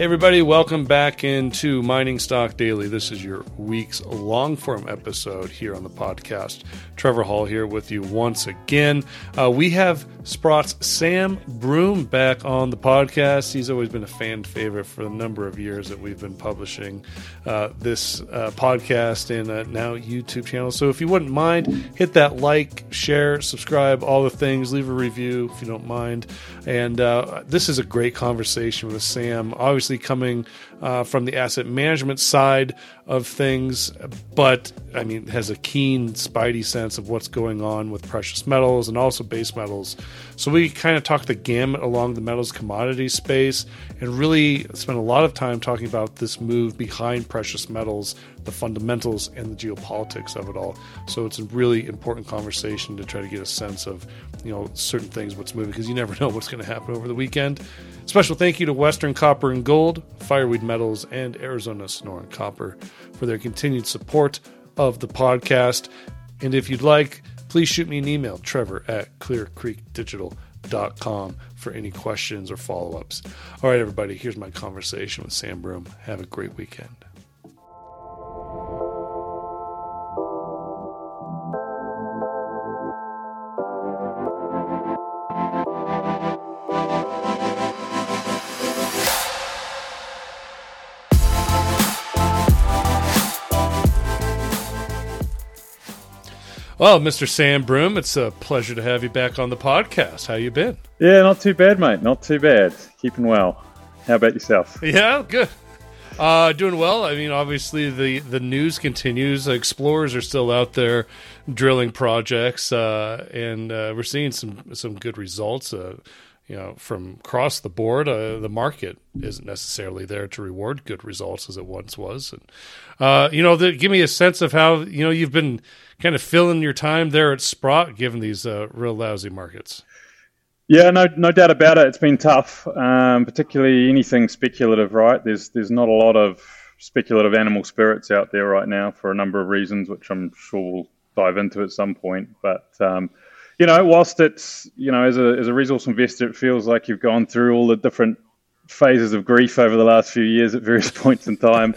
Everybody, welcome back into Mining Stock Daily. This is your week's long form episode here on the podcast. Trevor Hall here with you once again. Uh, we have Sprott's Sam Broom back on the podcast. He's always been a fan favorite for the number of years that we've been publishing uh, this uh, podcast and uh, now YouTube channel. So if you wouldn't mind, hit that like, share, subscribe, all the things. Leave a review if you don't mind. And uh, this is a great conversation with Sam. Obviously coming uh, from the asset management side of things, but I mean, has a keen spidey sense of what's going on with precious metals and also base metals. So we kind of talk the gamut along the metals commodity space and really spend a lot of time talking about this move behind precious metals, the fundamentals, and the geopolitics of it all. So it's a really important conversation to try to get a sense of, you know, certain things, what's moving, because you never know what's going to happen over the weekend. Special thank you to Western Copper and Gold, Fireweed Metals, and Arizona Sonoran Copper for their continued support of the podcast. And if you'd like, please shoot me an email, trevor at clearcreekdigital.com for any questions or follow ups. All right, everybody, here's my conversation with Sam Broom. Have a great weekend. Well, Mr. Sam Broom, it's a pleasure to have you back on the podcast. How you been? Yeah, not too bad, mate. Not too bad. Keeping well. How about yourself? Yeah, good. Uh, doing well. I mean, obviously the the news continues. Explorers are still out there drilling projects, uh, and uh, we're seeing some some good results. Uh, you know, from across the board, uh, the market isn't necessarily there to reward good results as it once was. And uh, you know, the, give me a sense of how you know you've been kind of filling your time there at Sprott, given these uh, real lousy markets. Yeah, no, no doubt about it. It's been tough, um, particularly anything speculative. Right? There's there's not a lot of speculative animal spirits out there right now for a number of reasons, which I'm sure we'll dive into at some point. But um, you know, whilst it's you know, as a as a resource investor, it feels like you've gone through all the different phases of grief over the last few years at various points in time.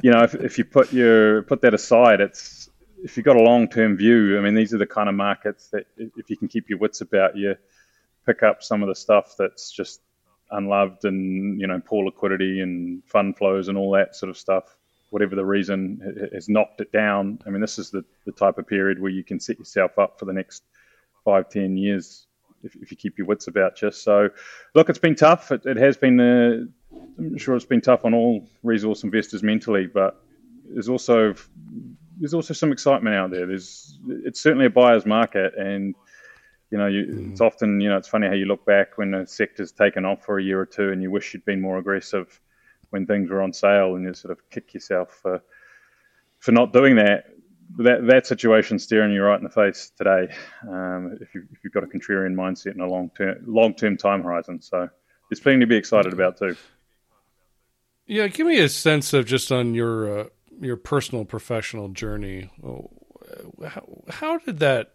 you know, if, if you put your put that aside, it's if you've got a long term view, I mean, these are the kind of markets that if you can keep your wits about you, pick up some of the stuff that's just unloved and you know poor liquidity and fund flows and all that sort of stuff. Whatever the reason has knocked it down. I mean, this is the, the type of period where you can set yourself up for the next five, ten years if, if you keep your wits about you. So, look, it's been tough. It, it has been. Uh, I'm sure it's been tough on all resource investors mentally, but there's also there's also some excitement out there. There's it's certainly a buyer's market, and you know, you, mm. it's often you know it's funny how you look back when a sector's taken off for a year or two, and you wish you'd been more aggressive when things were on sale, and you sort of kick yourself for for not doing that. That that situation's staring you right in the face today. Um, if, you, if you've got a contrarian mindset and a long term long term time horizon, so there's plenty to be excited about too. Yeah, give me a sense of just on your uh, your personal professional journey, how, how did that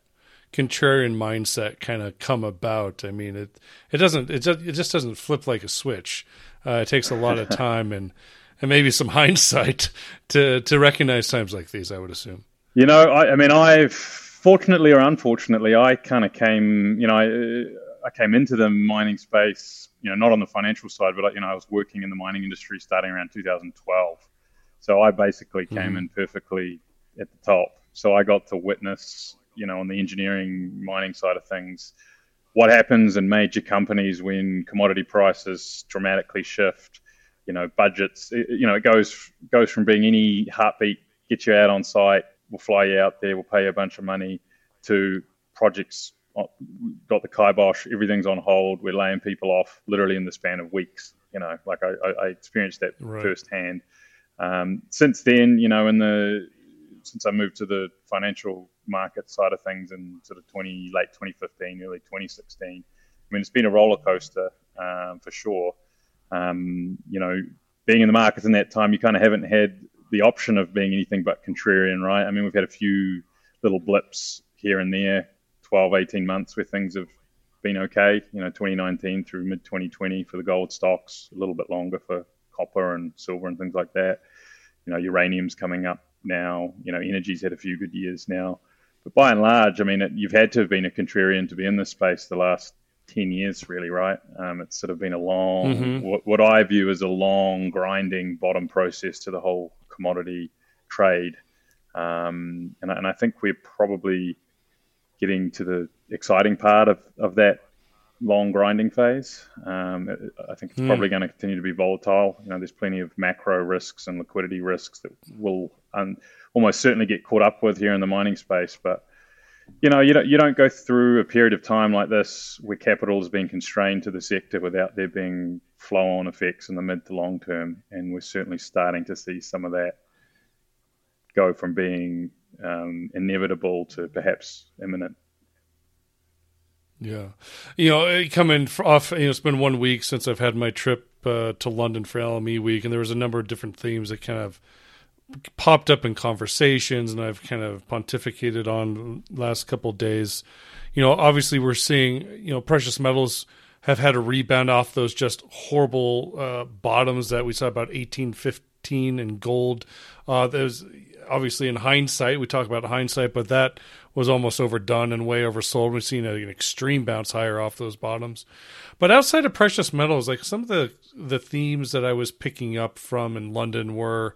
contrarian mindset kind of come about? I mean, it it doesn't it just, it just doesn't flip like a switch. Uh, it takes a lot of time and and maybe some hindsight to to recognize times like these. I would assume. You know, I, I mean, I've fortunately or unfortunately, I kind of came. You know, I, I came into the mining space. You know, not on the financial side, but you know, I was working in the mining industry starting around 2012. So I basically came mm-hmm. in perfectly at the top. So I got to witness, you know, on the engineering mining side of things, what happens in major companies when commodity prices dramatically shift. You know, budgets. You know, it goes goes from being any heartbeat, get you out on site, we'll fly you out there, we'll pay you a bunch of money, to projects uh, got the kibosh, everything's on hold, we're laying people off literally in the span of weeks. You know, like I, I experienced that right. firsthand. Um, since then, you know, in the since I moved to the financial market side of things in sort of 20 late 2015, early 2016, I mean, it's been a roller coaster um, for sure. Um, you know, being in the markets in that time, you kind of haven't had the option of being anything but contrarian, right? I mean, we've had a few little blips here and there, 12, 18 months where things have been okay. You know, 2019 through mid 2020 for the gold stocks, a little bit longer for copper and silver and things like that. You know, uranium's coming up now. You know, energy's had a few good years now. But by and large, I mean, it, you've had to have been a contrarian to be in this space the last 10 years, really, right? Um, it's sort of been a long, mm-hmm. what, what, I view as a long, grinding bottom process to the whole commodity trade. Um, and, and I think we're probably getting to the exciting part of, of that long grinding phase. Um, I think it's mm. probably going to continue to be volatile. You know, there's plenty of macro risks and liquidity risks that will un- almost certainly get caught up with here in the mining space. But you know, you don't you don't go through a period of time like this where capital is being constrained to the sector without there being flow-on effects in the mid to long term, and we're certainly starting to see some of that go from being um, inevitable to perhaps imminent. Yeah, you know, coming off, you know, it's been one week since I've had my trip uh, to London for LME week, and there was a number of different themes that kind of popped up in conversations, and I've kind of pontificated on the last couple days. You know, obviously we're seeing, you know, precious metals have had a rebound off those just horrible uh, bottoms that we saw about eighteen fifteen and gold. Uh, there's obviously in hindsight, we talk about hindsight, but that was almost overdone and way oversold. We've seen an extreme bounce higher off those bottoms. But outside of precious metals, like some of the the themes that I was picking up from in London were,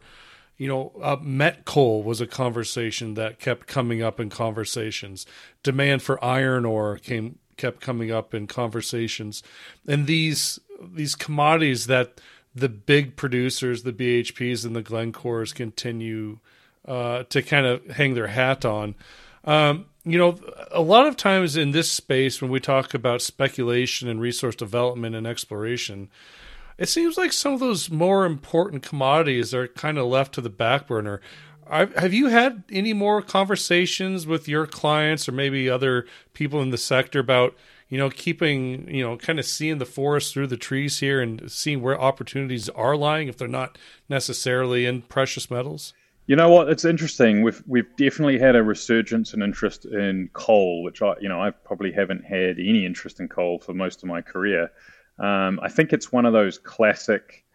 you know, uh, met coal was a conversation that kept coming up in conversations. Demand for iron ore came kept coming up in conversations, and these these commodities that the big producers, the BHPs and the Glencores, continue uh, to kind of hang their hat on. Um, you know, a lot of times in this space, when we talk about speculation and resource development and exploration, it seems like some of those more important commodities are kind of left to the back burner. Have you had any more conversations with your clients or maybe other people in the sector about, you know, keeping, you know, kind of seeing the forest through the trees here and seeing where opportunities are lying if they're not necessarily in precious metals? You know what? It's interesting. We've we've definitely had a resurgence in interest in coal, which I you know I probably haven't had any interest in coal for most of my career. Um, I think it's one of those classic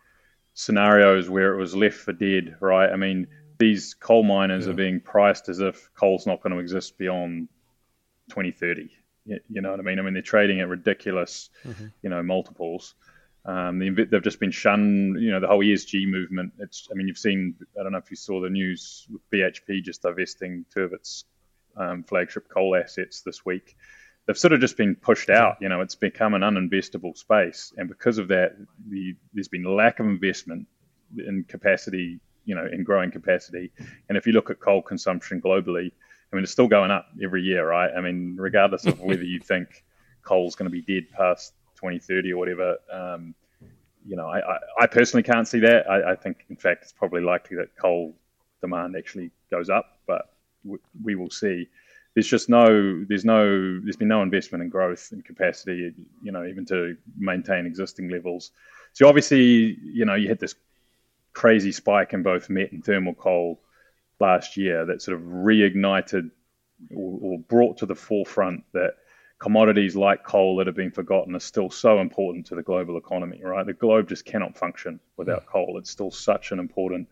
scenarios where it was left for dead, right? I mean, these coal miners yeah. are being priced as if coal's not going to exist beyond 2030. You know what I mean? I mean, they're trading at ridiculous, mm-hmm. you know, multiples. Um, they've just been shunned. You know, the whole ESG movement. It's. I mean, you've seen. I don't know if you saw the news with BHP just divesting two of its um, flagship coal assets this week. They've sort of just been pushed out. You know, it's become an uninvestable space, and because of that, the, there's been lack of investment in capacity. You know, in growing capacity. And if you look at coal consumption globally, I mean, it's still going up every year, right? I mean, regardless of whether you think coal's going to be dead past 2030 or whatever. Um, you know, I, I, I, personally can't see that. I, I, think, in fact, it's probably likely that coal demand actually goes up, but we, we will see. There's just no, there's no, there's been no investment in growth and capacity, you know, even to maintain existing levels. So obviously, you know, you had this crazy spike in both met and thermal coal last year that sort of reignited or, or brought to the forefront that commodities like coal that have been forgotten are still so important to the global economy, right? The globe just cannot function without coal. It's still such an important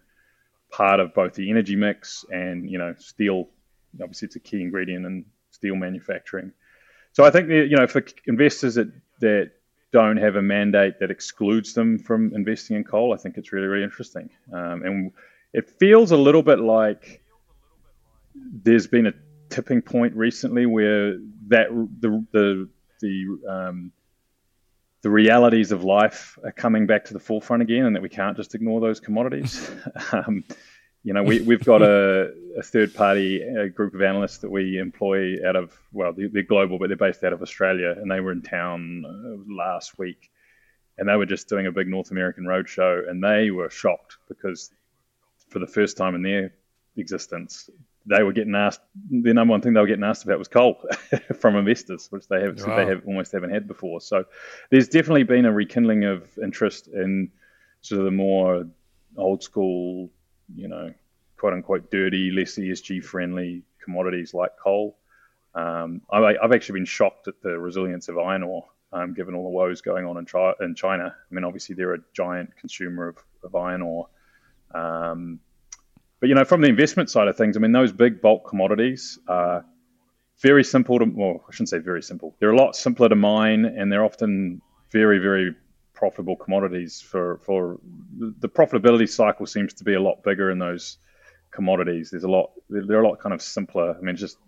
part of both the energy mix and, you know, steel. Obviously, it's a key ingredient in steel manufacturing. So I think, that, you know, for investors that, that don't have a mandate that excludes them from investing in coal, I think it's really, really interesting. Um, and it feels a little bit like there's been a tipping point recently where that the the the um, the realities of life are coming back to the forefront again, and that we can't just ignore those commodities. um, you know, we, we've got a, a third party a group of analysts that we employ out of, well, they're, they're, global, but they're based out of Australia, and they were in town uh, last week, and they were just doing a big North American roadshow, and they were shocked because for the first time in their existence, they were getting asked the number one thing they were getting asked about was coal from investors, which they have wow. they have almost haven't had before. So there's definitely been a rekindling of interest in sort of the more old school, you know, quote unquote dirty, less ESG friendly commodities like coal. Um, I, have actually been shocked at the resilience of iron ore, um, given all the woes going on in, in, China. I mean, obviously they're a giant consumer of, of iron ore. Um, but you know, from the investment side of things, I mean, those big bulk commodities are very simple to. Well, I shouldn't say very simple. They're a lot simpler to mine, and they're often very, very profitable commodities. For for the profitability cycle seems to be a lot bigger in those commodities. There's a lot. They're a lot kind of simpler. I mean, just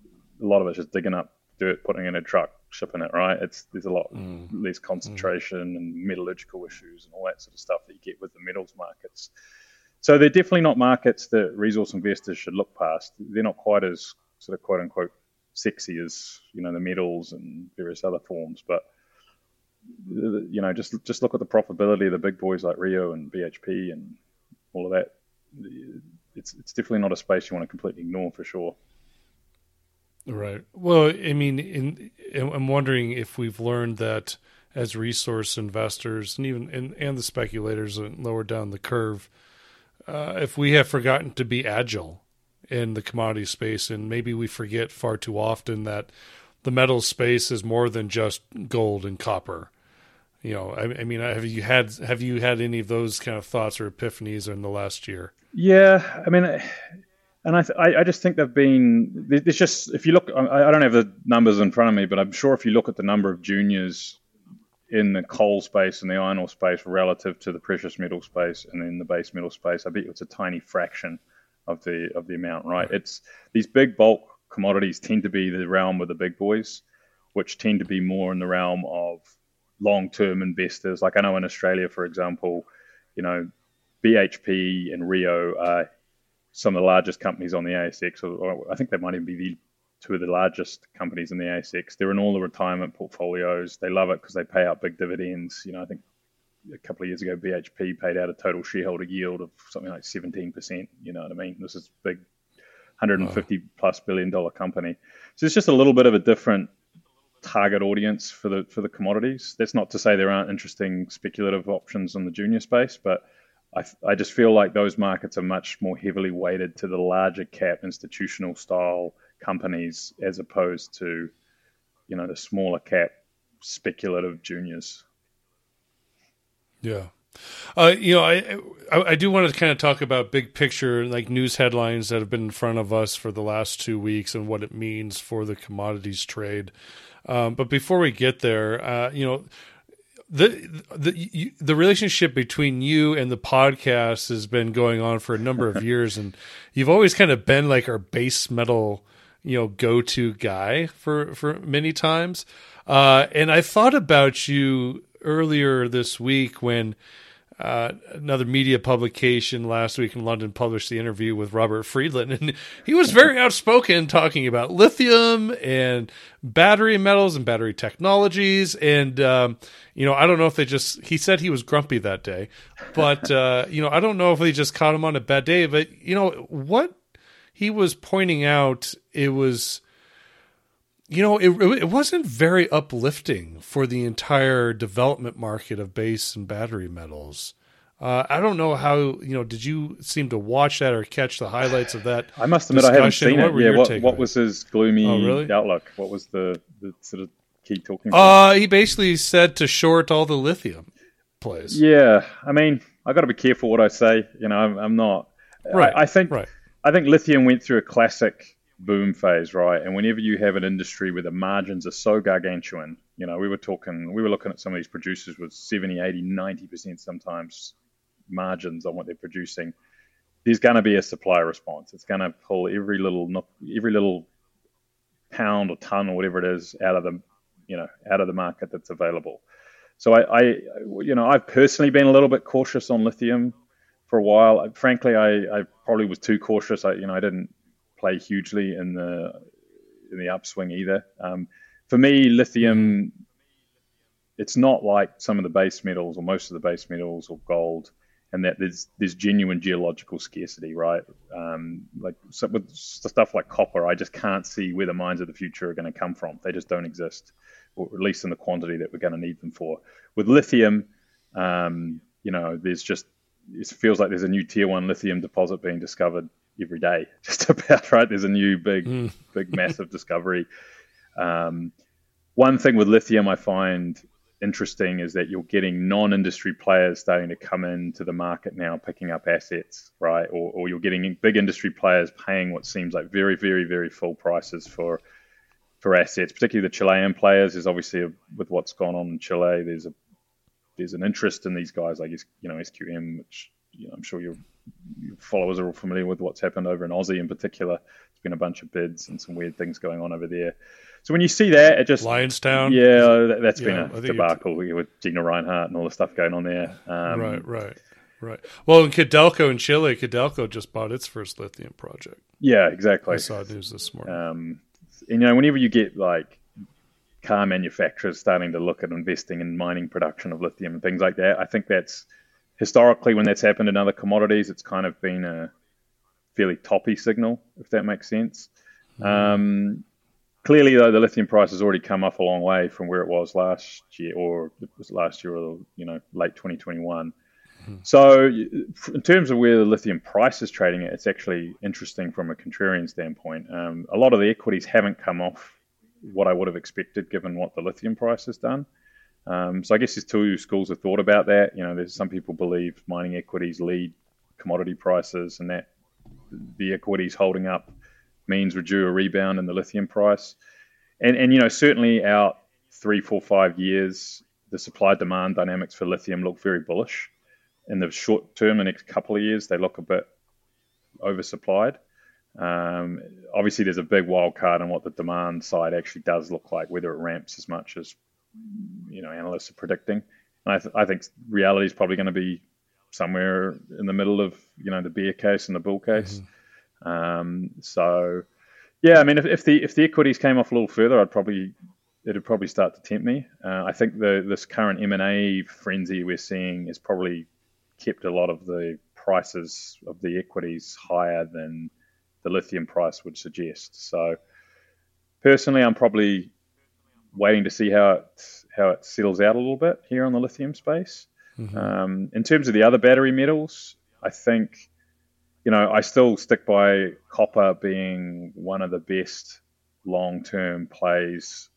a lot of it's just digging up dirt, putting in a truck, shipping it. Right? It's there's a lot mm. less concentration mm. and metallurgical issues and all that sort of stuff that you get with the metals markets. So they're definitely not markets that resource investors should look past. They're not quite as sort of quote unquote sexy as you know the metals and various other forms, but you know just just look at the profitability of the big boys like Rio and BHP and all of that. It's it's definitely not a space you want to completely ignore for sure. Right. Well, I mean, in, I'm wondering if we've learned that as resource investors and even and, and the speculators lower down the curve uh, if we have forgotten to be agile in the commodity space, and maybe we forget far too often that the metal space is more than just gold and copper. You know, I, I mean, have you had have you had any of those kind of thoughts or epiphanies in the last year? Yeah, I mean, and I, I just think they've been. It's just if you look, I don't have the numbers in front of me, but I'm sure if you look at the number of juniors in the coal space and the iron ore space relative to the precious metal space and in the base metal space, I bet you it's a tiny fraction of the of the amount, right? It's these big bulk commodities tend to be the realm of the big boys, which tend to be more in the realm of long term investors. Like I know in Australia, for example, you know, BHP and Rio are some of the largest companies on the ASX, or, or I think they might even be the two of the largest companies in the ASX. They're in all the retirement portfolios. They love it because they pay out big dividends. You know, I think a couple of years ago, BHP paid out a total shareholder yield of something like 17%. You know what I mean? This is big, 150 plus billion dollar company. So it's just a little bit of a different target audience for the for the commodities. That's not to say there aren't interesting speculative options in the junior space, but I, I just feel like those markets are much more heavily weighted to the larger cap institutional style companies as opposed to, you know, the smaller cap speculative juniors. Yeah. Uh, you know, I, I, I do want to kind of talk about big picture, like news headlines that have been in front of us for the last two weeks and what it means for the commodities trade. Um, but before we get there, uh, you know, the the the relationship between you and the podcast has been going on for a number of years, and you've always kind of been like our base metal you know go to guy for for many times. Uh, and I thought about you earlier this week when uh, another media publication last week in London published the interview with Robert Friedland, and he was very outspoken talking about lithium and battery metals and battery technologies. And um, you know, I don't know if they just he said he was grumpy that day, but uh, you know, I don't know if they just caught him on a bad day. But you know, what he was pointing out it was you know it it wasn't very uplifting for the entire development market of base and battery metals. Uh, I don't know how you know. Did you seem to watch that or catch the highlights of that? I must admit, discussion? I haven't seen what it. Yeah, what, what was his gloomy oh, really? outlook? What was the, the sort of key talking? Point? Uh, he basically said to short all the lithium plays. Yeah, I mean, I got to be careful what I say. You know, I'm, I'm not. Right. I, I think. Right. I think lithium went through a classic boom phase, right? And whenever you have an industry where the margins are so gargantuan, you know, we were talking, we were looking at some of these producers with 70, 80, 90% sometimes margins on what they're producing. There's going to be a supply response. It's going to pull every little, every little pound or ton or whatever it is out of the, you know, out of the market that's available. So I, I you know, I've personally been a little bit cautious on lithium for a while. Frankly, I, I probably was too cautious. I, you know, I didn't play hugely in the in the upswing either. Um, for me, lithium, it's not like some of the base metals or most of the base metals or gold, and that there's there's genuine geological scarcity, right? Um, like so with stuff like copper, I just can't see where the mines of the future are going to come from. They just don't exist, or at least in the quantity that we're going to need them for. With lithium, um, you know, there's just it feels like there's a new tier one lithium deposit being discovered every day, just about right. There's a new big, mm. big, massive discovery. Um, one thing with lithium, I find, interesting is that you're getting non-industry players starting to come into the market now, picking up assets, right? Or, or you're getting big industry players paying what seems like very, very, very full prices for for assets, particularly the Chilean players. There's obviously a, with what's gone on in Chile, there's a there's an interest in these guys, I guess, you know, SQM, which you know, I'm sure your, your followers are all familiar with what's happened over in Aussie in particular. There's been a bunch of bids and some weird things going on over there. So when you see that, it just Liontown, yeah, that, has yeah, been a debacle with Gina Rinehart and all the stuff going on there. Um, right, right, right. Well, in Codelco in Chile, Codelco just bought its first lithium project. Yeah, exactly. I saw news this morning. Um, you know, whenever you get like car manufacturers starting to look at investing in mining production of lithium and things like that, I think that's historically when that's happened in other commodities, it's kind of been a fairly toppy signal, if that makes sense. Mm. Um, Clearly, though, the lithium price has already come off a long way from where it was last year, or it was last year, or you know, late 2021. Mm-hmm. So, in terms of where the lithium price is trading at, it's actually interesting from a contrarian standpoint. Um, a lot of the equities haven't come off what I would have expected given what the lithium price has done. Um, so, I guess there's two schools of thought about that. You know, there's some people believe mining equities lead commodity prices, and that the equities holding up means we're due a rebound in the lithium price. And, and you know, certainly out three, four, five years, the supply demand dynamics for lithium look very bullish. In the short term, the next couple of years, they look a bit oversupplied. Um, obviously, there's a big wild card on what the demand side actually does look like, whether it ramps as much as you know analysts are predicting. And I, th- I think reality is probably going to be somewhere in the middle of you know the bear case and the bull case. Mm-hmm. Um, so, yeah, I mean, if, if, the if the equities came off a little further, I'd probably it'd probably start to tempt me. Uh, I think the this current M and A frenzy we're seeing has probably kept a lot of the prices of the equities higher than the lithium price would suggest. So, personally, I'm probably waiting to see how it how it settles out a little bit here on the lithium space. Mm-hmm. Um, in terms of the other battery metals, I think you know, I still stick by copper being one of the best long term plays,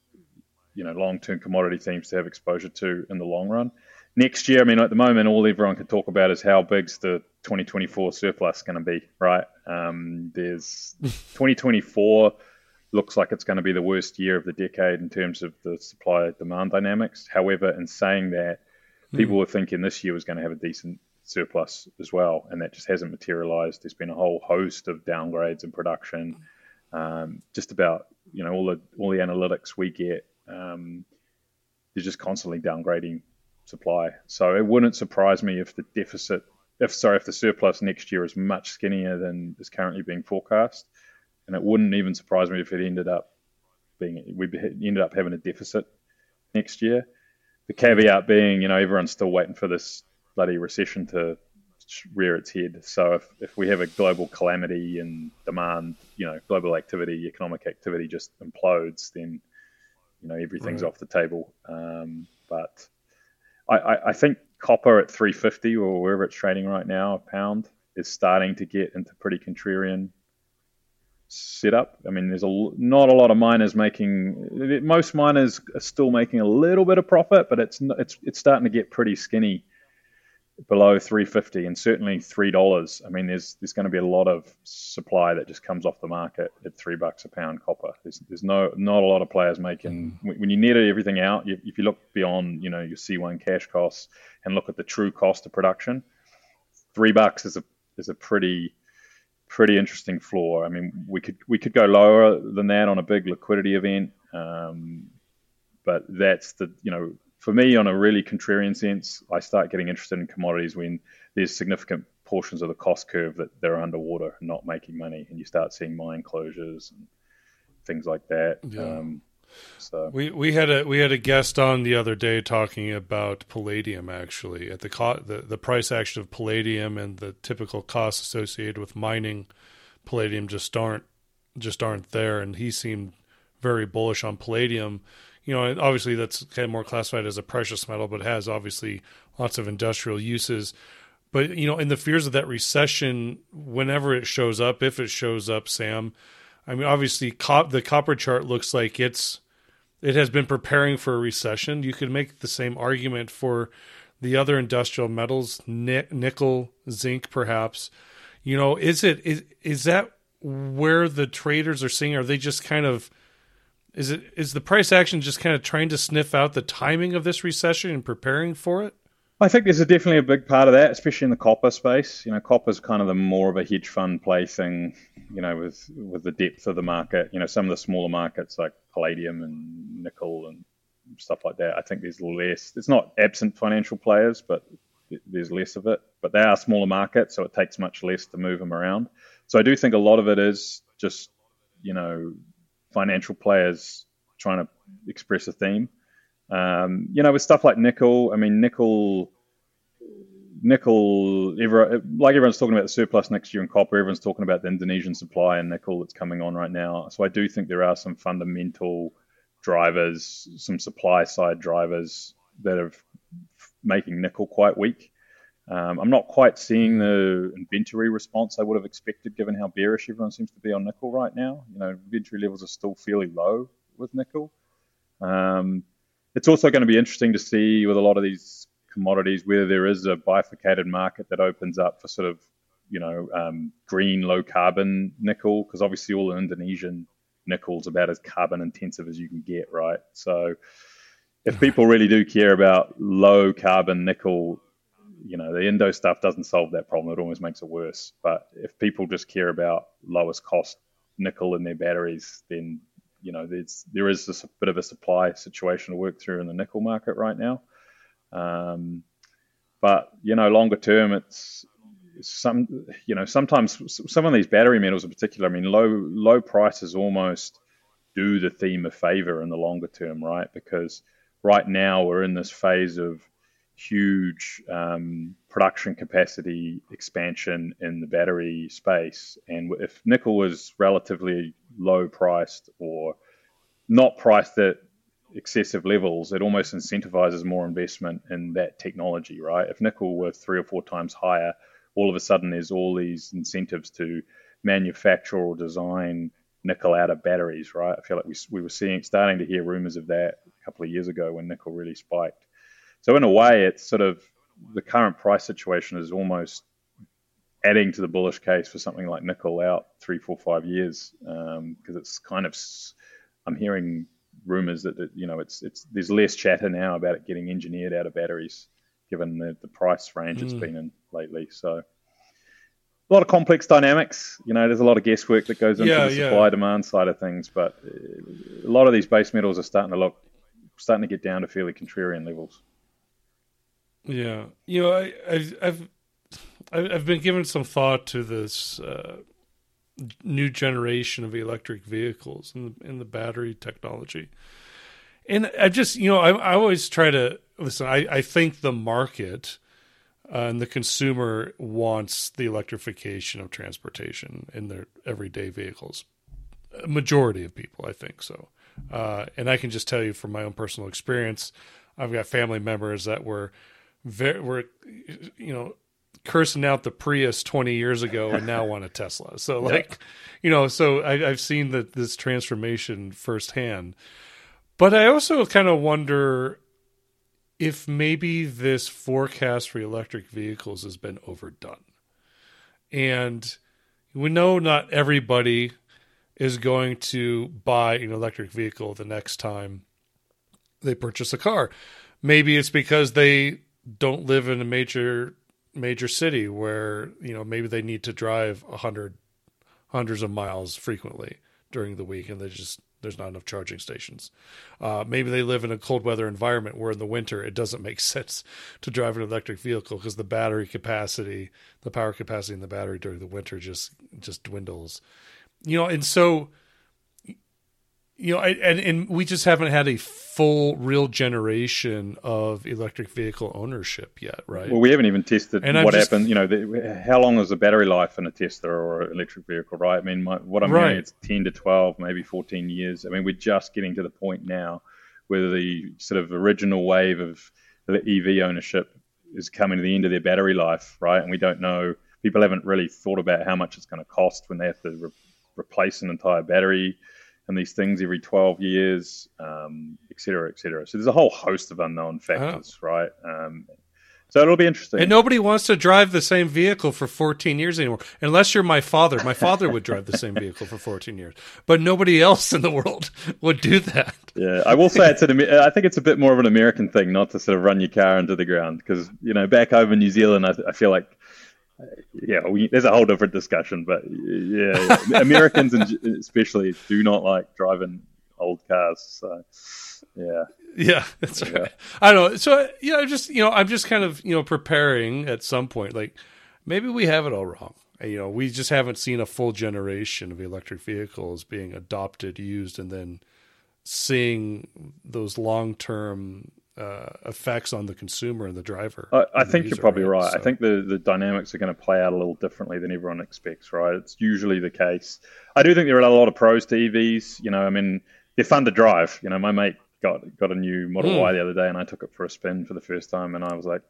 you know, long term commodity themes to have exposure to in the long run. Next year, I mean, at the moment, all everyone can talk about is how big's the 2024 surplus going to be, right? Um, there's 2024 looks like it's going to be the worst year of the decade in terms of the supply demand dynamics. However, in saying that, people mm. were thinking this year was going to have a decent surplus as well, and that just hasn't materialized. There's been a whole host of downgrades in production. Um, just about you know all the all the analytics we get, um, they're just constantly downgrading supply. So it wouldn't surprise me if the deficit, if sorry, if the surplus next year is much skinnier than is currently being forecast, and it wouldn't even surprise me if it ended up being we ended up having a deficit next year. The caveat being, you know, everyone's still waiting for this bloody recession to rear its head. So if, if we have a global calamity and demand, you know, global activity, economic activity just implodes, then you know everything's right. off the table. Um, but I, I, think copper at 350 or wherever it's trading right now, a pound, is starting to get into pretty contrarian setup. I mean, there's a not a lot of miners making. Most miners are still making a little bit of profit, but it's it's it's starting to get pretty skinny below 350 and certainly three dollars. I mean, there's there's going to be a lot of supply that just comes off the market at three bucks a pound copper. There's, there's no not a lot of players making mm. when you net everything out. If you look beyond you know your C1 cash costs and look at the true cost of production, three bucks is a is a pretty pretty interesting floor. I mean, we could we could go lower than that on a big liquidity event, um, but that's the you know for me, on a really contrarian sense, I start getting interested in commodities when there's significant portions of the cost curve that they're underwater and not making money, and you start seeing mine closures and things like that. Yeah. Um, so we we had a we had a guest on the other day talking about palladium actually at the co- the the price action of palladium and the typical costs associated with mining palladium just aren't just aren't there and he seemed very bullish on palladium you know, obviously that's kind of more classified as a precious metal, but has obviously lots of industrial uses. But you know, in the fears of that recession, whenever it shows up, if it shows up, Sam, I mean, obviously, cop- the copper chart looks like it's it has been preparing for a recession. You could make the same argument for the other industrial metals, nickel, zinc, perhaps. You know, is it is is that where the traders are seeing? Are they just kind of is it is the price action just kind of trying to sniff out the timing of this recession and preparing for it? I think there's a definitely a big part of that, especially in the copper space. You know, copper's kind of the more of a hedge fund play thing. You know, with with the depth of the market. You know, some of the smaller markets like palladium and nickel and stuff like that. I think there's less. It's not absent financial players, but there's less of it. But they are smaller markets, so it takes much less to move them around. So I do think a lot of it is just you know financial players trying to express a theme. Um, you know, with stuff like nickel, I mean, nickel, nickel, like everyone's talking about the surplus next year in copper, everyone's talking about the Indonesian supply in nickel that's coming on right now. So I do think there are some fundamental drivers, some supply side drivers that are making nickel quite weak. Um, I'm not quite seeing the inventory response I would have expected, given how bearish everyone seems to be on nickel right now. You know, inventory levels are still fairly low with nickel. Um, it's also going to be interesting to see with a lot of these commodities whether there is a bifurcated market that opens up for sort of, you know, um, green, low carbon nickel, because obviously all the Indonesian nickel's about as carbon intensive as you can get, right? So if people really do care about low carbon nickel, you know, the Indo stuff doesn't solve that problem. It almost makes it worse. But if people just care about lowest cost nickel in their batteries, then you know there's there is this bit of a supply situation to work through in the nickel market right now. Um, but you know, longer term, it's some you know sometimes some of these battery metals in particular. I mean, low low prices almost do the theme a favor in the longer term, right? Because right now we're in this phase of huge um, production capacity expansion in the battery space. And if nickel was relatively low priced or not priced at excessive levels, it almost incentivizes more investment in that technology, right? If nickel were three or four times higher, all of a sudden there's all these incentives to manufacture or design nickel out of batteries, right? I feel like we, we were seeing starting to hear rumors of that a couple of years ago when nickel really spiked. So in a way, it's sort of the current price situation is almost adding to the bullish case for something like nickel out three, four, five years because um, it's kind of I'm hearing rumors that, that, you know it's it's there's less chatter now about it getting engineered out of batteries given the, the price range mm. it's been in lately. So a lot of complex dynamics. You know, there's a lot of guesswork that goes into yeah, the supply yeah. demand side of things, but a lot of these base metals are starting to look starting to get down to fairly contrarian levels. Yeah, you know, I, I've, I've I've been given some thought to this uh, new generation of electric vehicles and the, the battery technology, and I just you know I, I always try to listen. I, I think the market uh, and the consumer wants the electrification of transportation in their everyday vehicles. A majority of people, I think so. Uh, and I can just tell you from my own personal experience, I've got family members that were very were you know cursing out the Prius 20 years ago and now want a Tesla. So like, yeah. you know, so I, have seen that this transformation firsthand. But I also kind of wonder if maybe this forecast for electric vehicles has been overdone. And we know not everybody is going to buy an electric vehicle the next time they purchase a car. Maybe it's because they don't live in a major major city where you know maybe they need to drive a hundred hundreds of miles frequently during the week and they just there's not enough charging stations. Uh, maybe they live in a cold weather environment where in the winter it doesn't make sense to drive an electric vehicle because the battery capacity, the power capacity in the battery during the winter just just dwindles. You know, and so you know, and and we just haven't had a full, real generation of electric vehicle ownership yet, right? Well, we haven't even tested and what just, happened. You know, the, how long is the battery life in a Tesla or an electric vehicle, right? I mean, my, what I'm right. hearing it's ten to twelve, maybe fourteen years. I mean, we're just getting to the point now where the sort of original wave of the EV ownership is coming to the end of their battery life, right? And we don't know. People haven't really thought about how much it's going to cost when they have to re- replace an entire battery and these things every 12 years, um, et cetera, et cetera. So there's a whole host of unknown factors, oh. right? Um, so it'll be interesting. And nobody wants to drive the same vehicle for 14 years anymore, unless you're my father. My father would drive the same vehicle for 14 years, but nobody else in the world would do that. Yeah, I will say it's an. I think it's a bit more of an American thing, not to sort of run your car into the ground, because you know, back over in New Zealand, I, I feel like yeah, we, there's a whole different discussion, but yeah, Americans especially do not like driving old cars. So yeah, yeah, that's yeah. right. I don't know. So yeah, just you know, I'm just kind of you know preparing at some point. Like maybe we have it all wrong. You know, we just haven't seen a full generation of electric vehicles being adopted, used, and then seeing those long term uh, effects on the consumer and the driver. I, I think you're probably right. right. So. I think the, the dynamics are going to play out a little differently than everyone expects, right? It's usually the case. I do think there are a lot of pros to EVs. You know, I mean, they're fun to drive. You know, my mate got got a new Model mm. Y the other day, and I took it for a spin for the first time, and I was like,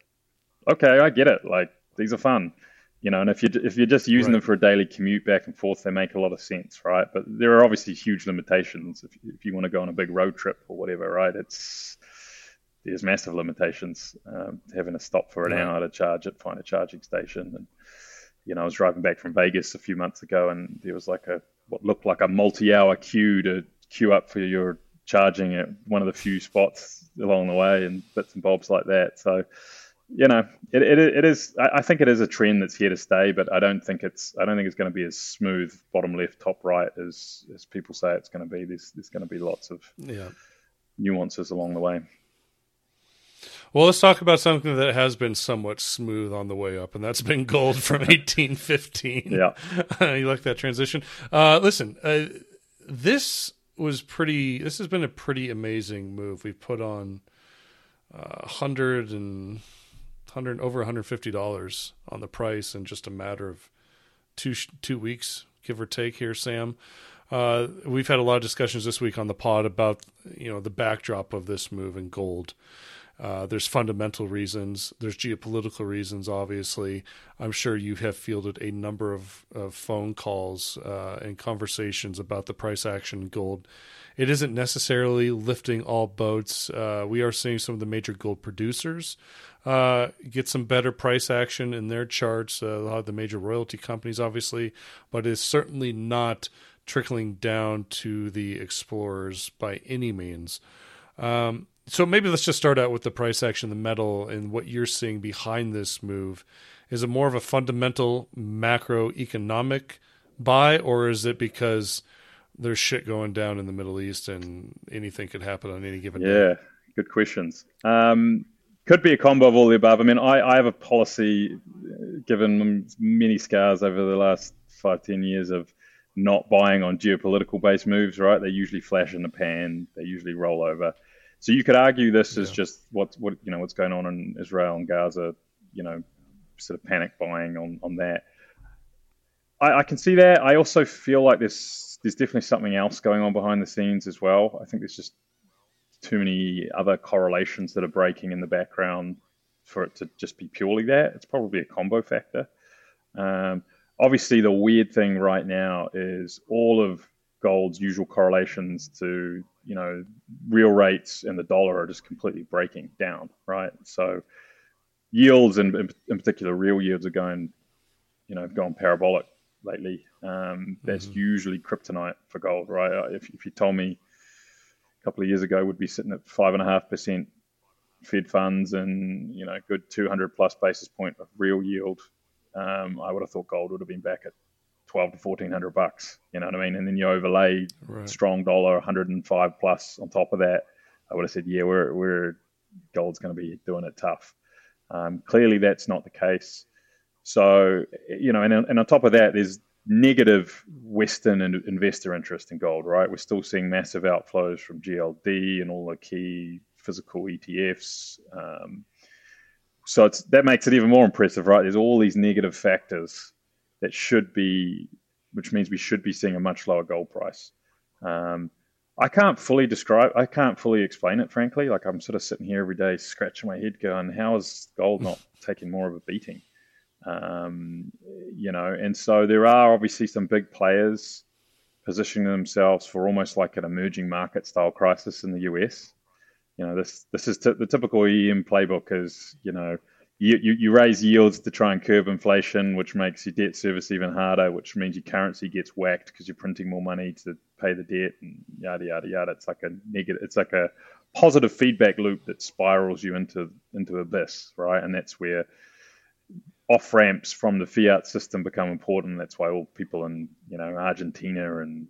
okay, I get it. Like these are fun. You know, and if you if you're just using right. them for a daily commute back and forth, they make a lot of sense, right? But there are obviously huge limitations if if you want to go on a big road trip or whatever, right? It's there's massive limitations. Um, having to stop for an hour to charge it, find a charging station, and you know, I was driving back from Vegas a few months ago, and there was like a what looked like a multi-hour queue to queue up for your charging at one of the few spots along the way, and bits and bobs like that. So, you know, it, it, it is. I think it is a trend that's here to stay, but I don't think it's. I don't think it's going to be as smooth bottom left, top right as as people say it's going to be. There's there's going to be lots of yeah. nuances along the way. Well, let's talk about something that has been somewhat smooth on the way up, and that's been gold from 1815. yeah. you like that transition? Uh, listen, uh, this was pretty, this has been a pretty amazing move. We've put on uh, 100 and 100, over $150 on the price in just a matter of two, two weeks, give or take here, Sam. Uh, we've had a lot of discussions this week on the pod about you know the backdrop of this move in gold. Uh, there's fundamental reasons. There's geopolitical reasons, obviously. I'm sure you have fielded a number of, of phone calls uh, and conversations about the price action in gold. It isn't necessarily lifting all boats. Uh, we are seeing some of the major gold producers uh, get some better price action in their charts. Uh, a lot of the major royalty companies, obviously, but it's certainly not trickling down to the explorers by any means. Um, so maybe let's just start out with the price action, the metal, and what you're seeing behind this move. Is it more of a fundamental macroeconomic buy, or is it because there's shit going down in the Middle East and anything could happen on any given yeah, day? Yeah, good questions. Um, could be a combo of all the above. I mean, I, I have a policy, given many scars over the last five, ten years, of not buying on geopolitical based moves, right? They usually flash in the pan, they usually roll over. So you could argue this yeah. is just what's what you know what's going on in Israel and Gaza, you know, sort of panic buying on on that. I, I can see that. I also feel like there's there's definitely something else going on behind the scenes as well. I think there's just too many other correlations that are breaking in the background for it to just be purely that. It's probably a combo factor. Um, obviously, the weird thing right now is all of gold's usual correlations to you know real rates and the dollar are just completely breaking down, right? So yields and in, in particular real yields are going you know gone parabolic lately. Um, that's mm-hmm. usually kryptonite for gold, right? Uh, if, if you told me a couple of years ago we'd be sitting at five and a half percent Fed funds and you know good 200 plus basis point of real yield, um, I would have thought gold would have been back at twelve to fourteen hundred bucks. You know what I mean? And then you overlay right. strong dollar, 105 plus on top of that. I would have said, yeah, we're we're gold's going to be doing it tough. Um, clearly, that's not the case. So you know, and, and on top of that, there's negative Western investor interest in gold. Right? We're still seeing massive outflows from GLD and all the key physical ETFs. Um, so that makes it even more impressive, right? There's all these negative factors that should be, which means we should be seeing a much lower gold price. Um, I can't fully describe, I can't fully explain it, frankly. Like I'm sort of sitting here every day scratching my head going, how is gold not taking more of a beating? Um, you know, and so there are obviously some big players positioning themselves for almost like an emerging market style crisis in the US. You know, this this is t- the typical EM playbook is you know you, you, you raise yields to try and curb inflation, which makes your debt service even harder, which means your currency gets whacked because you're printing more money to pay the debt and yada yada yada. It's like a negative. It's like a positive feedback loop that spirals you into into abyss, right? And that's where off ramps from the fiat system become important. That's why all people in you know Argentina and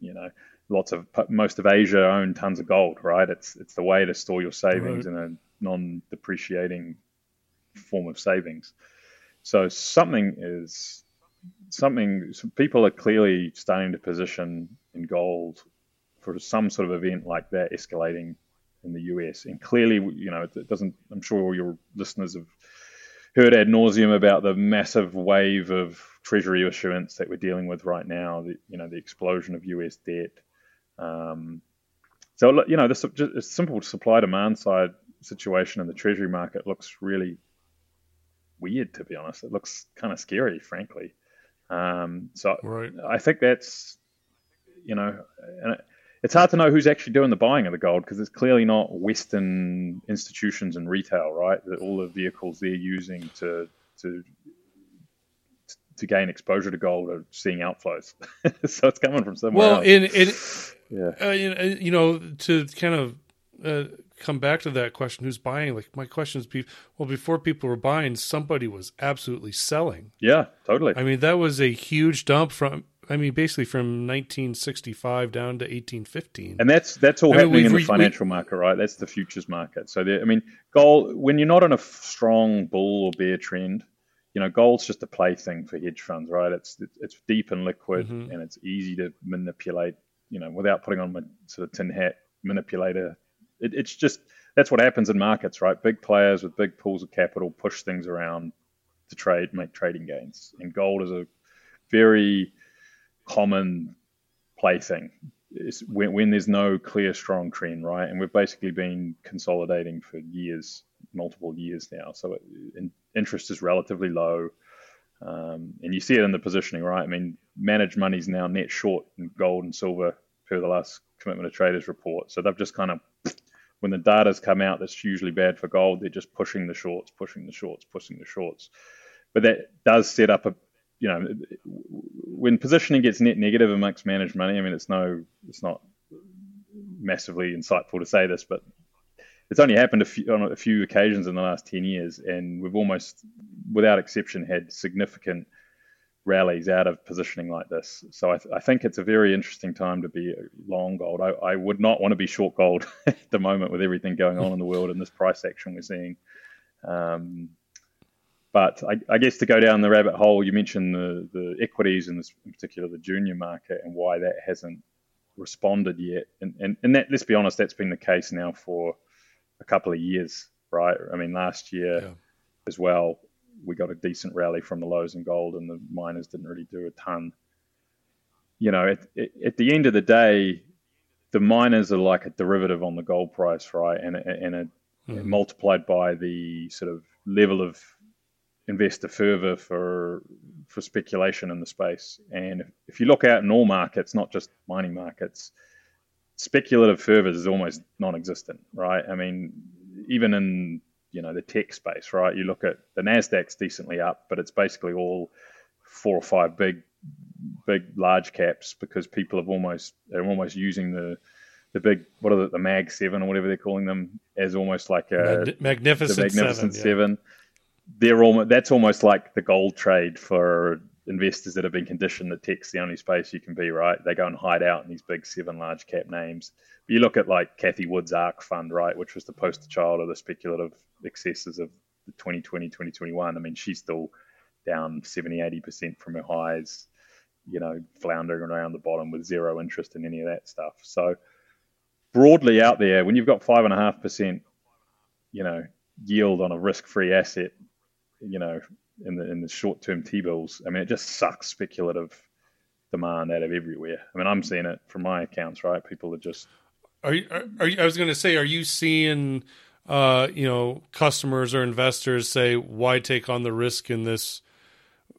you know lots of most of Asia own tons of gold, right? It's it's the way to store your savings right. in a non-depreciating form of savings. So something is something. People are clearly starting to position in gold for some sort of event like that escalating in the US. And clearly, you know, it doesn't. I'm sure all your listeners have heard ad nauseum about the massive wave of treasury issuance that we're dealing with right now. The, you know, the explosion of US debt. Um, so you know, the simple supply demand side situation in the treasury market looks really weird, to be honest. It looks kind of scary, frankly. Um, so right. I think that's, you know, and it, it's hard to know who's actually doing the buying of the gold because it's clearly not Western institutions and retail, right? That all the vehicles they're using to to to gain exposure to gold are seeing outflows. so it's coming from somewhere. Well, else. in, in yeah, uh, you know, to kind of uh, come back to that question who's buying? Like my question is well before people were buying somebody was absolutely selling. Yeah totally. I mean that was a huge dump from i mean basically from 1965 down to 1815 and that's that's all I happening mean, in the financial we, market right? That's the futures market. So there, i mean gold when you're not on a strong bull or bear trend you know gold's just a plaything for hedge funds right? It's it's deep and liquid mm-hmm. and it's easy to manipulate you know without putting on my sort of tin hat manipulator it, it's just that's what happens in markets, right? Big players with big pools of capital push things around to trade, make trading gains. And gold is a very common plaything. when, when there's no clear, strong trend, right? And we've basically been consolidating for years, multiple years now. So it, interest is relatively low. Um, and you see it in the positioning, right? I mean, managed money is now net short in gold and silver per the last commitment of traders report. So they've just kind of when the data's come out that's usually bad for gold, they're just pushing the shorts, pushing the shorts, pushing the shorts. But that does set up a, you know, when positioning gets net negative amongst managed money, I mean, it's no, it's not massively insightful to say this, but it's only happened a few, on a few occasions in the last 10 years, and we've almost, without exception, had significant rallies out of positioning like this. So I, th- I, think it's a very interesting time to be long gold. I, I would not want to be short gold at the moment with everything going on in the world and this price action we're seeing. Um, but I, I, guess to go down the rabbit hole, you mentioned the, the equities and in particular the junior market and why that hasn't responded yet. And, and, and that, let's be honest, that's been the case now for a couple of years, right? I mean, last year yeah. as well, we got a decent rally from the lows in gold, and the miners didn't really do a ton. You know, at, at the end of the day, the miners are like a derivative on the gold price, right? And and a, mm. multiplied by the sort of level of investor fervor for for speculation in the space. And if, if you look out in all markets, not just mining markets, speculative fervor is almost non-existent, right? I mean, even in you know the tech space, right? You look at the Nasdaq's decently up, but it's basically all four or five big, big large caps because people have almost they're almost using the the big what are the, the Mag Seven or whatever they're calling them as almost like a Mag- magnificent, magnificent seven. seven. Yeah. They're almost that's almost like the gold trade for investors that have been conditioned that tech's the only space you can be, right? They go and hide out in these big seven large cap names. But you look at like Cathie Wood's ARK fund, right, which was the poster child of the speculative excesses of the 2020, 2021. I mean, she's still down 70, 80% from her highs, you know, floundering around the bottom with zero interest in any of that stuff. So broadly out there, when you've got five and a half percent, you know, yield on a risk-free asset, you know, in the in the short term T bills. I mean, it just sucks speculative demand out of everywhere. I mean, I'm seeing it from my accounts, right? People are just. Are you? Are, you I was going to say, are you seeing, uh, you know, customers or investors say, "Why take on the risk in this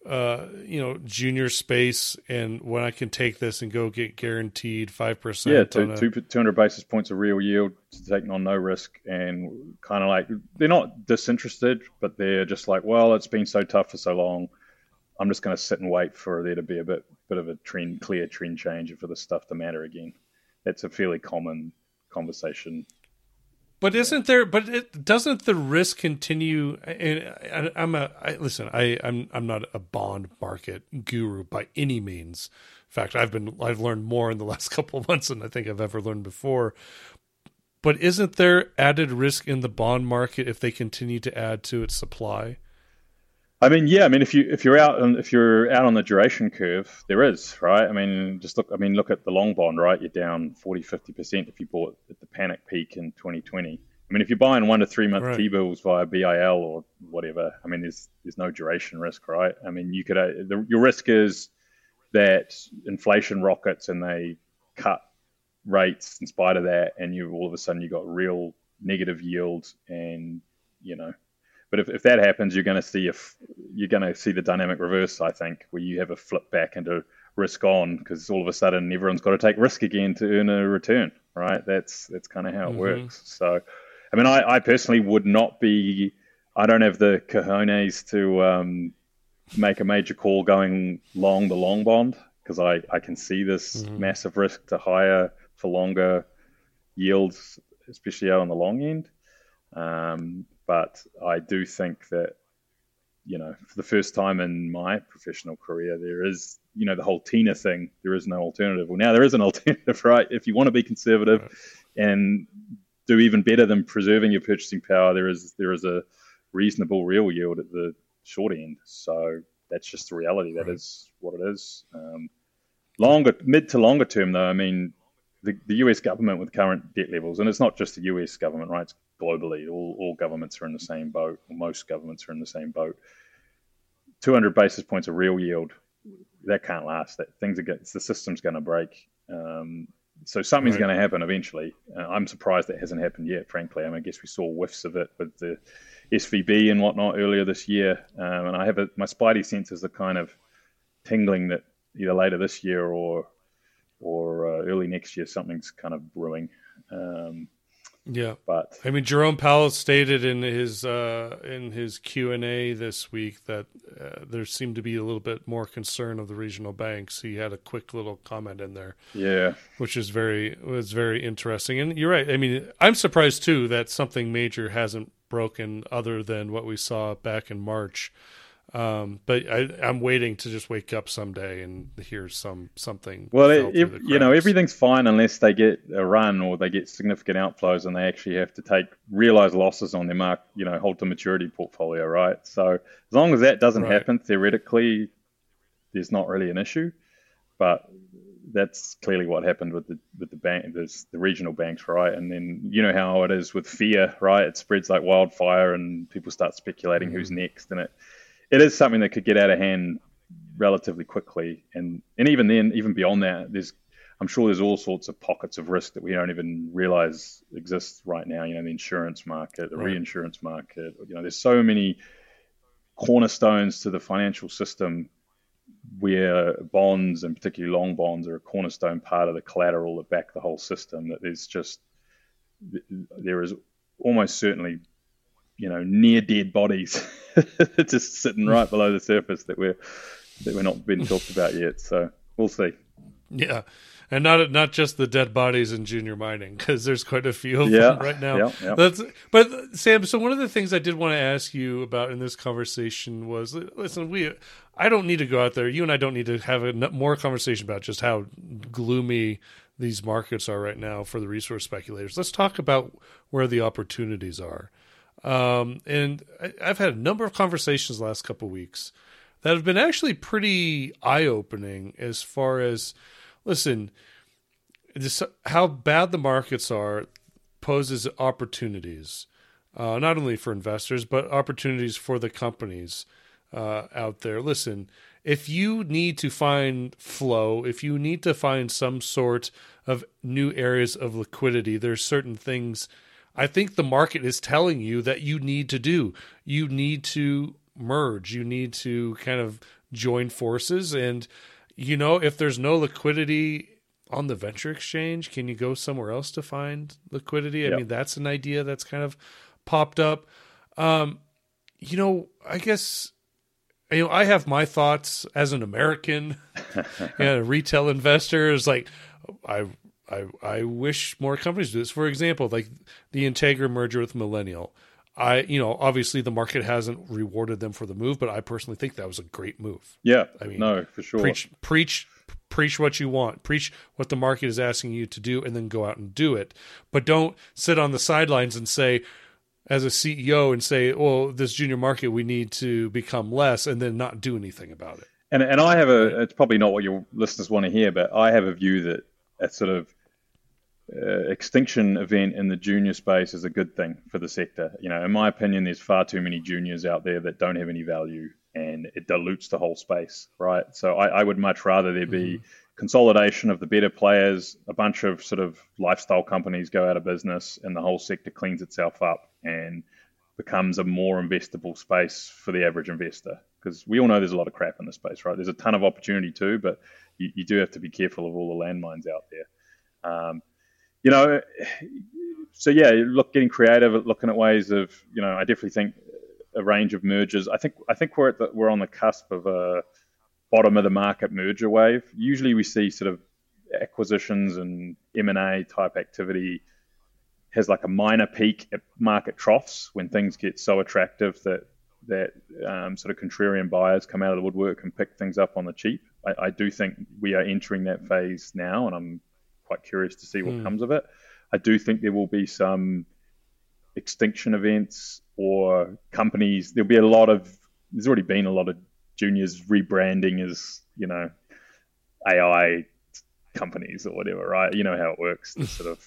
uh, you know, junior space, and when I can take this and go get guaranteed five percent. Yeah, two, a... two, 200 basis points of real yield, taking on no risk, and kind of like they're not disinterested, but they're just like, well, it's been so tough for so long. I'm just going to sit and wait for there to be a bit bit of a trend, clear trend change, and for the stuff to matter again. That's a fairly common conversation but isn't there? But it, doesn't the risk continue? And I, am a I, listen. I, I'm I'm not a bond market guru by any means. In fact, I've been I've learned more in the last couple of months than I think I've ever learned before. But isn't there added risk in the bond market if they continue to add to its supply? I mean, yeah. I mean, if you if you're out on if you're out on the duration curve, there is right. I mean, just look. I mean, look at the long bond, right? You're down 40, 50 percent if you bought at the panic peak in 2020. I mean, if you're buying one to three month right. T bills via BIL or whatever, I mean, there's there's no duration risk, right? I mean, you could uh, the, your risk is that inflation rockets and they cut rates in spite of that, and you all of a sudden you got real negative yield and you know but if, if that happens, you're going to see if you're going to see the dynamic reverse. I think where you have a flip back into risk on because all of a sudden everyone's got to take risk again to earn a return. Right? That's that's kind of how it mm-hmm. works. So, I mean, I, I personally would not be. I don't have the cojones to um, make a major call going long the long bond because I, I can see this mm-hmm. massive risk to higher for longer yields, especially out on the long end. Um, but I do think that, you know, for the first time in my professional career, there is, you know, the whole TINA thing. There is no alternative. Well, now there is an alternative, right? If you want to be conservative right. and do even better than preserving your purchasing power, there is there is a reasonable real yield at the short end. So that's just the reality. That right. is what it is. Um, longer, mid to longer term, though, I mean, the, the US government with current debt levels, and it's not just the US government, right? It's globally. All, all governments are in the same boat, most governments are in the same boat. 200 basis points of real yield, that can't last. That things are get, the system's going to break. Um, so something's right. going to happen eventually. Uh, I'm surprised that hasn't happened yet, frankly. I mean, I guess we saw whiffs of it with the SVB and whatnot earlier this year. Um, and I have a, my spidey senses are kind of tingling that either later this year or or uh, early next year, something's kind of brewing. Um, yeah, but I mean, Jerome Powell stated in his uh, in his Q and A this week that uh, there seemed to be a little bit more concern of the regional banks. He had a quick little comment in there, yeah, which is very was very interesting. And you're right. I mean, I'm surprised too that something major hasn't broken other than what we saw back in March. Um, but I, am waiting to just wake up someday and hear some something. Well, it, you know, everything's fine unless they get a run or they get significant outflows and they actually have to take realized losses on their mark, you know, hold to maturity portfolio, right? So as long as that doesn't right. happen, theoretically, there's not really an issue. But that's clearly what happened with the with the bank, the, the regional banks, right? And then you know how it is with fear, right? It spreads like wildfire, and people start speculating mm-hmm. who's next, and it it is something that could get out of hand relatively quickly. And and even then, even beyond that, there's I'm sure there's all sorts of pockets of risk that we don't even realize exist right now. You know, the insurance market, the right. reinsurance market. You know, there's so many cornerstones to the financial system where bonds and particularly long bonds are a cornerstone part of the collateral that back the whole system. That there's just there is almost certainly you know near dead bodies just sitting right below the surface that we're that we're not being talked about yet. So we'll see. Yeah, and not not just the dead bodies in junior mining because there's quite a few of yeah, them right now. Yeah, yeah. That's, but Sam, so one of the things I did want to ask you about in this conversation was, listen, we I don't need to go out there. You and I don't need to have a more conversation about just how gloomy these markets are right now for the resource speculators. Let's talk about where the opportunities are. Um, and I, have had a number of conversations last couple weeks that have been actually pretty eye opening as far as listen, this, how bad the markets are poses opportunities, uh, not only for investors, but opportunities for the companies uh, out there. Listen, if you need to find flow, if you need to find some sort of new areas of liquidity, there's certain things I think the market is telling you that you need to do. You need to merge. You need to kind of join forces. And, you know, if there's no liquidity on the venture exchange, can you go somewhere else to find liquidity? I Yep. mean, that's an idea that's kind of popped up. Um, you know, I guess you know I have my thoughts as an American and a retail investor. Is like I I I wish more companies do this. For example, like the Integra merger with Millennial. I you know obviously the market hasn't rewarded them for the move, but I personally think that was a great move. Yeah, I mean, no, for sure. Preach preach preach what you want. Preach what the market is asking you to do and then go out and do it. But don't sit on the sidelines and say as a CEO and say, "Well, this junior market we need to become less," and then not do anything about it. And and I have a. It's probably not what your listeners want to hear, but I have a view that a sort of uh, extinction event in the junior space is a good thing for the sector. You know, in my opinion, there's far too many juniors out there that don't have any value, and it dilutes the whole space, right? So I, I would much rather there be consolidation of the better players, a bunch of sort of lifestyle companies go out of business, and the whole sector cleans itself up and becomes a more investable space for the average investor. Because we all know there's a lot of crap in the space, right? There's a ton of opportunity too, but you, you do have to be careful of all the landmines out there. Um, you know, so yeah, look, getting creative, at looking at ways of, you know, I definitely think a range of mergers. I think I think we're at the, we're on the cusp of a bottom of the market merger wave. Usually, we see sort of acquisitions and M and A type activity has like a minor peak at market troughs when things get so attractive that that um, sort of contrarian buyers come out of the woodwork and pick things up on the cheap. I, I do think we are entering that phase now, and I'm quite curious to see what Hmm. comes of it. I do think there will be some extinction events or companies. There'll be a lot of. There's already been a lot of juniors rebranding as you know AI companies or whatever, right? You know how it works. The sort of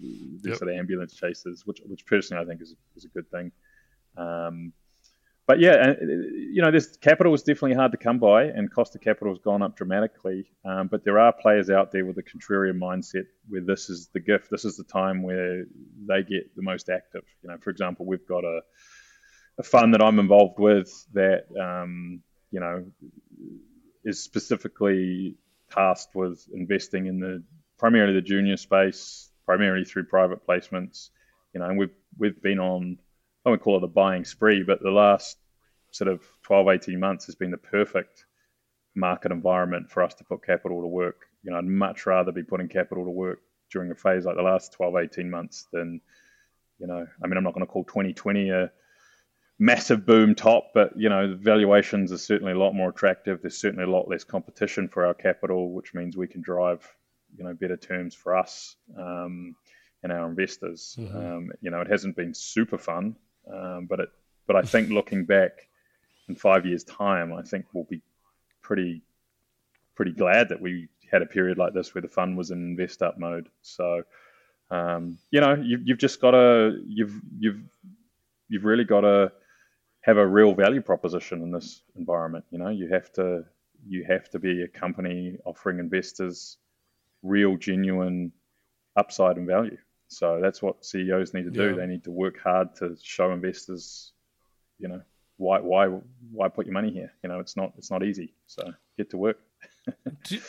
the Yep. sort of ambulance chasers, which which personally I think is is a good thing. Um, but yeah, you know, this capital is definitely hard to come by, and cost of capital has gone up dramatically. Um, but there are players out there with a contrarian mindset where this is the gift, this is the time where they get the most active. You know, for example, we've got a, a fund that I'm involved with that, um, you know, is specifically tasked with investing in the primarily the junior space, primarily through private placements. You know, and we've we've been on I wouldn't call it a buying spree, but the last sort of 12, 18 months has been the perfect market environment for us to put capital to work. You know, I'd much rather be putting capital to work during a phase like the last 12, 18 months than, you know, I mean, I'm not going to call 2020 a massive boom top, but, you know, the valuations are certainly a lot more attractive. There's certainly a lot less competition for our capital, which means we can drive, you know, better terms for us um, and our investors. Mhm. Um, you know, it hasn't been super fun, um, but it, but I think looking back in five years' time, I think we'll be pretty, pretty glad that we had a period like this where the fund was in invest up mode. So, um, you know, you, you've just got to, you've, you've, you've really got to have a real value proposition in this environment. You know, you have to, you have to be a company offering investors real, genuine upside and value. So that's what CEOs need to do. Yeah. They need to work hard to show investors, you know, why why why put your money here? You know, it's not it's not easy. So get to work. Do-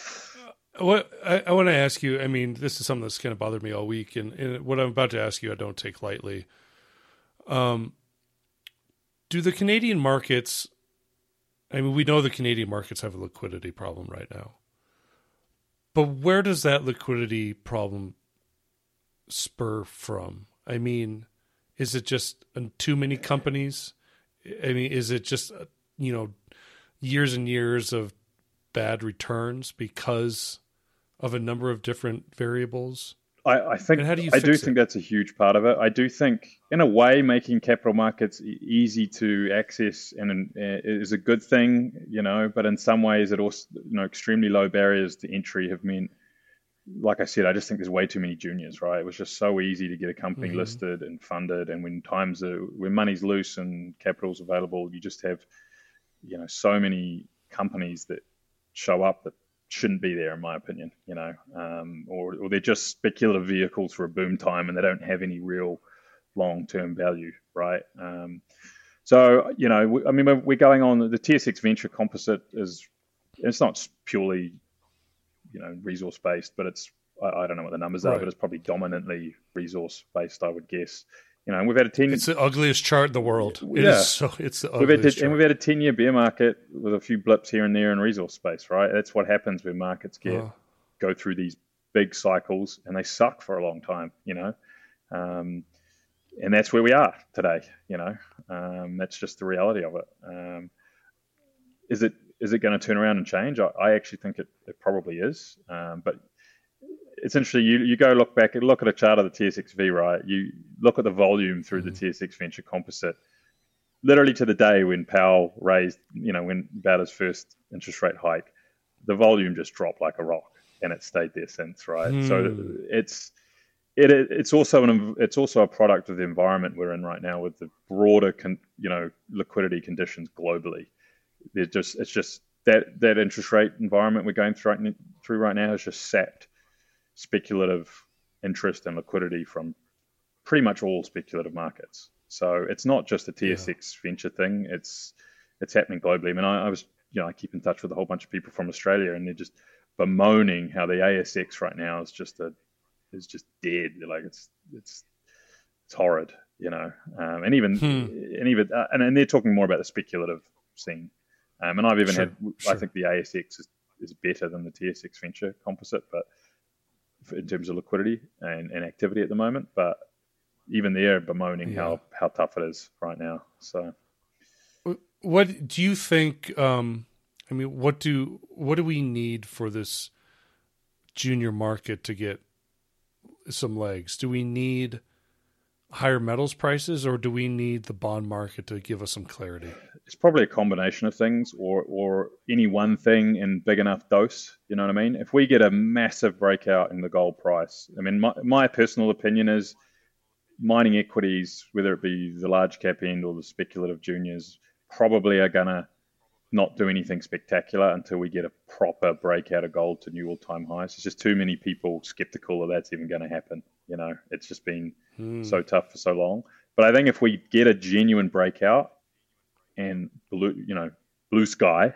uh, what I, I want to ask you, I mean, this is something that's kind of bothered me all week, and, and what I'm about to ask you, I don't take lightly. Um, do the Canadian markets? I mean, we know the Canadian markets have a liquidity problem right now, but where does that liquidity problem spur from? I mean, is it just uh, too many companies? I mean, is it just uh, you know years and years of bad returns because of a number of different variables? I, I think And how do you I do fix think that's a huge part of it. I do think, in a way, making capital markets easy to access and uh, is a good thing, you know. But in some ways, it also, you know, extremely low barriers to entry have meant, like I said, I just think there's way too many juniors. Right? It was just so easy to get a company Mhm. listed and funded, and when times are when money's loose and capital's available, you just have, you know, so many companies that show up that shouldn't be there, in my opinion. You know, um, or or they're just speculative vehicles for a boom time, and they don't have any real long-term value, right? Um, So you know, I mean, we're going on the TSX Venture Composite is it's not purely you know resource based, but it's I, I don't know what the numbers right. are, but it's probably dominantly resource based, I would guess. You know, and we've had a ten. It's the ugliest chart in the world. It yeah, so, it's the ugliest. We've had to, and we've had a ten-year bear market with a few blips here and there in resource space, right? That's what happens when markets get oh. go through these big cycles, and they suck for a long time. You know, um, and that's where we are today. You know, um, that's just the reality of it. Um, is it is it going to turn around and change? I, I actually think it, it probably is. Um, but it's interesting. You you go look back and look at a chart of the TSXV, right? You look at the volume through mm-hmm. the TSX Venture Composite, literally to the day when Powell raised, you know, when about his first interest rate hike, the volume just dropped like a rock, and it stayed there since, right? Mm. So it's it, it's also an it's also a product of the environment we're in right now with the broader con, you know liquidity conditions globally. There's just it's just that that interest rate environment we're going through right, through right now has just sapped speculative interest and liquidity from pretty much all speculative markets. So it's not just a TSX yeah. venture thing. It's it's happening globally. I mean, I, I was you know I keep in touch with a whole bunch of people from Australia, and they're just bemoaning how the ASX right now is just a is just dead. Like it's it's it's horrid, you know. Um, and even hmm. and even uh, and, and they're talking more about the speculative scene. Um, and I've even sure, had sure. I think the ASX is, is better than the TSX Venture Composite, but in terms of liquidity and, and activity at the moment. But even they're bemoaning yeah. how how tough it is right now. So, what do you think? Um, I mean, what do what do we need for this junior market to get some legs? Do we need higher metals prices, or do we need the bond market to give us some clarity? It's probably a combination of things, or or any one thing in big enough dose. You know what I mean? If we get a massive breakout in the gold price, I mean, my, my personal opinion is mining equities, whether it be the large cap end or the speculative juniors, probably are gonna not do anything spectacular until we get a proper breakout of gold to new all-time highs. There's just too many people skeptical that that's even going to happen. You know, it's just been hmm. so tough for so long. But I think if we get a genuine breakout and blue, you know, blue sky,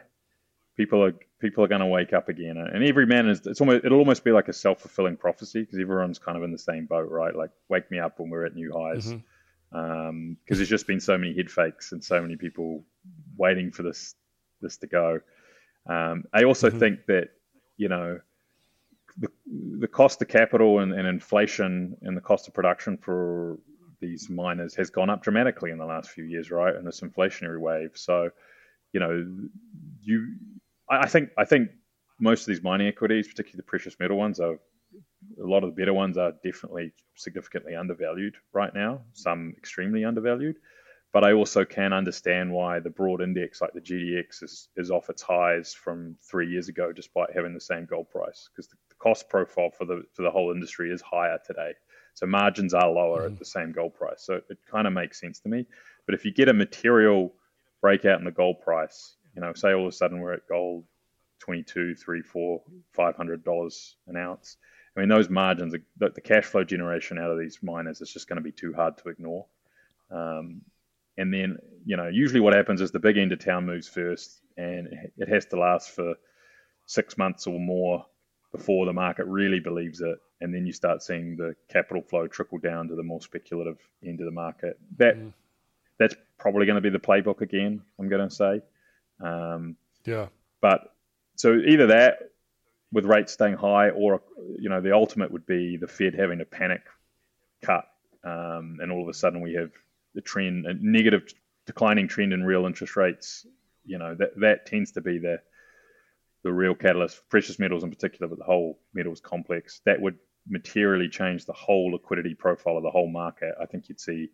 people are people are going to wake up again. And every man is it's almost it'll almost be like a self fulfilling prophecy because everyone's kind of in the same boat, right? Like wake me up when we're at new highs. Because mm-hmm. um, there's just been so many head fakes and so many people waiting for this this to go. Um, I also mm-hmm. think that you know the, the cost of capital and, and, inflation and the cost of production for these miners has gone up dramatically in the last few years, right? In this inflationary wave. So, you know, you, I, I think, I think most of these mining equities, particularly the precious metal ones, are a lot of the better ones are definitely significantly undervalued right now. Some extremely undervalued. But I also can understand why the broad index like the GDX is, is off its highs from three years ago, despite having the same gold price, because the, the, cost profile for the for the whole industry is higher today. So margins are lower mm-hmm. at the same gold price. So it kind of makes sense to me. But if you get a material breakout in the gold price, you know, say all of a sudden we're at gold 22, 3, 4, 500 dollars an ounce. I mean, those margins, the, the cash flow generation out of these miners is just going to be too hard to ignore. Um, and then you know usually what happens is the big end of town moves first, and it has to last for six months or more before the market really believes it, and then you start seeing the capital flow trickle down to the more speculative end of the market. That mm. that's probably going to be the playbook again. I'm going to say, um, yeah. But so either that with rates staying high, or you know the ultimate would be the Fed having a panic cut, um, and all of a sudden we have the trend, a negative declining trend in real interest rates, you know, that, that tends to be the the real catalyst, for precious metals in particular, but the whole metals complex, that would materially change the whole liquidity profile of the whole market. I think you'd see,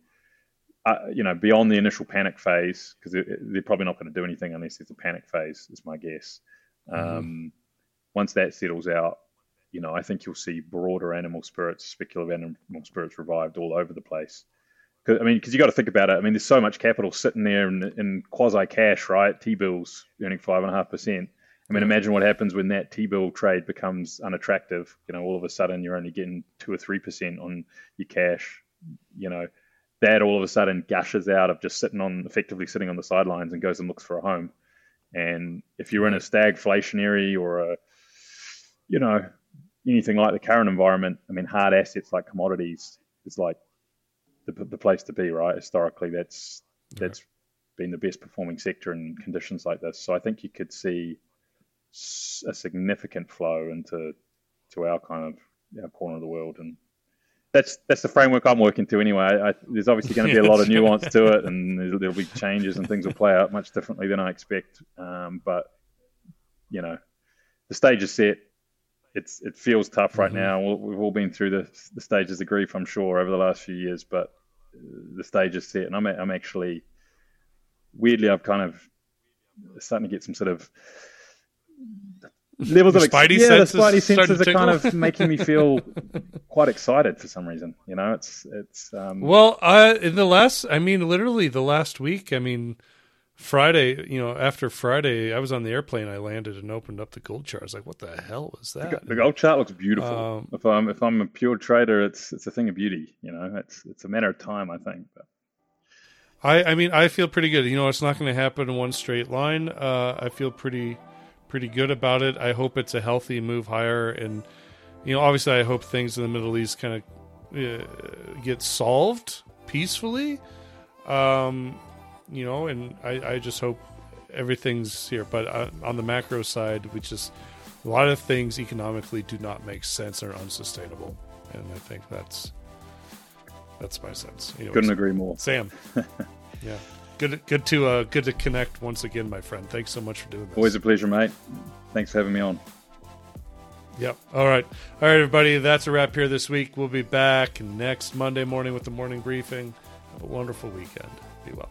uh, you know, beyond the initial panic phase, because they're probably not going to do anything unless there's a panic phase, is my guess. Mm-hmm. Um, once that settles out, you know, I think you'll see broader animal spirits, speculative animal spirits revived all over the place. I mean, because you got to think about it. I mean, there's so much capital sitting there in, in quasi cash, right? T bills earning five and a half percent. I mean, imagine what happens when that T bill trade becomes unattractive. You know, all of a sudden you're only getting two or three percent on your cash. You know, that all of a sudden gushes out of just sitting on effectively sitting on the sidelines and goes and looks for a home. And if you're in a stagflationary or a you know anything like the current environment, I mean, hard assets like commodities is like the, the place to be, right? Historically, that's that's been the best performing sector in conditions like this. So I think you could see a significant flow into to our kind of our corner of the world, and that's that's the framework I'm working to anyway. I, there's obviously going to be a lot of nuance to it, and there'll, there'll, be changes, and things will play out much differently than I expect. Um, but you know, the stage is set. It's it feels tough right mm-hmm. now. We've all been through the, the stages of grief, I'm sure, over the last few years. But the stage is set, and I'm I'm actually weirdly I've kind of starting to get some sort of levels Your of spidey yeah, senses the spidey senses are kind of making me feel quite excited for some reason. You know, it's it's. Um, well, uh, in the last, I mean, literally the last week. I mean, Friday. You know, after Friday, I was on the airplane. I landed and opened up the gold chart. I was like, "What the hell was that?" The gold chart looks beautiful. Um, if I'm if I'm a pure trader, it's it's a thing of beauty. You know, it's it's a matter of time, I think. But. I, I mean, I feel pretty good. You know, it's not going to happen in one straight line. Uh, I feel pretty pretty good about it. I hope it's a healthy move higher, and you know, obviously, I hope things in the Middle East kind of uh, get solved peacefully. Um, you know, and I, I just hope everything's here. But uh, on the macro side, we just a lot of things economically do not make sense or unsustainable, and I think that's that's my sense. Anyways, Couldn't agree more, Sam. yeah. Good, good to uh, good to connect once again, my friend. Thanks so much for doing this. Always a pleasure, mate. Thanks for having me on. Yep. All right. All right, everybody. That's a wrap here this week. We'll be back next Monday morning with the morning briefing. Have a wonderful weekend. Be well.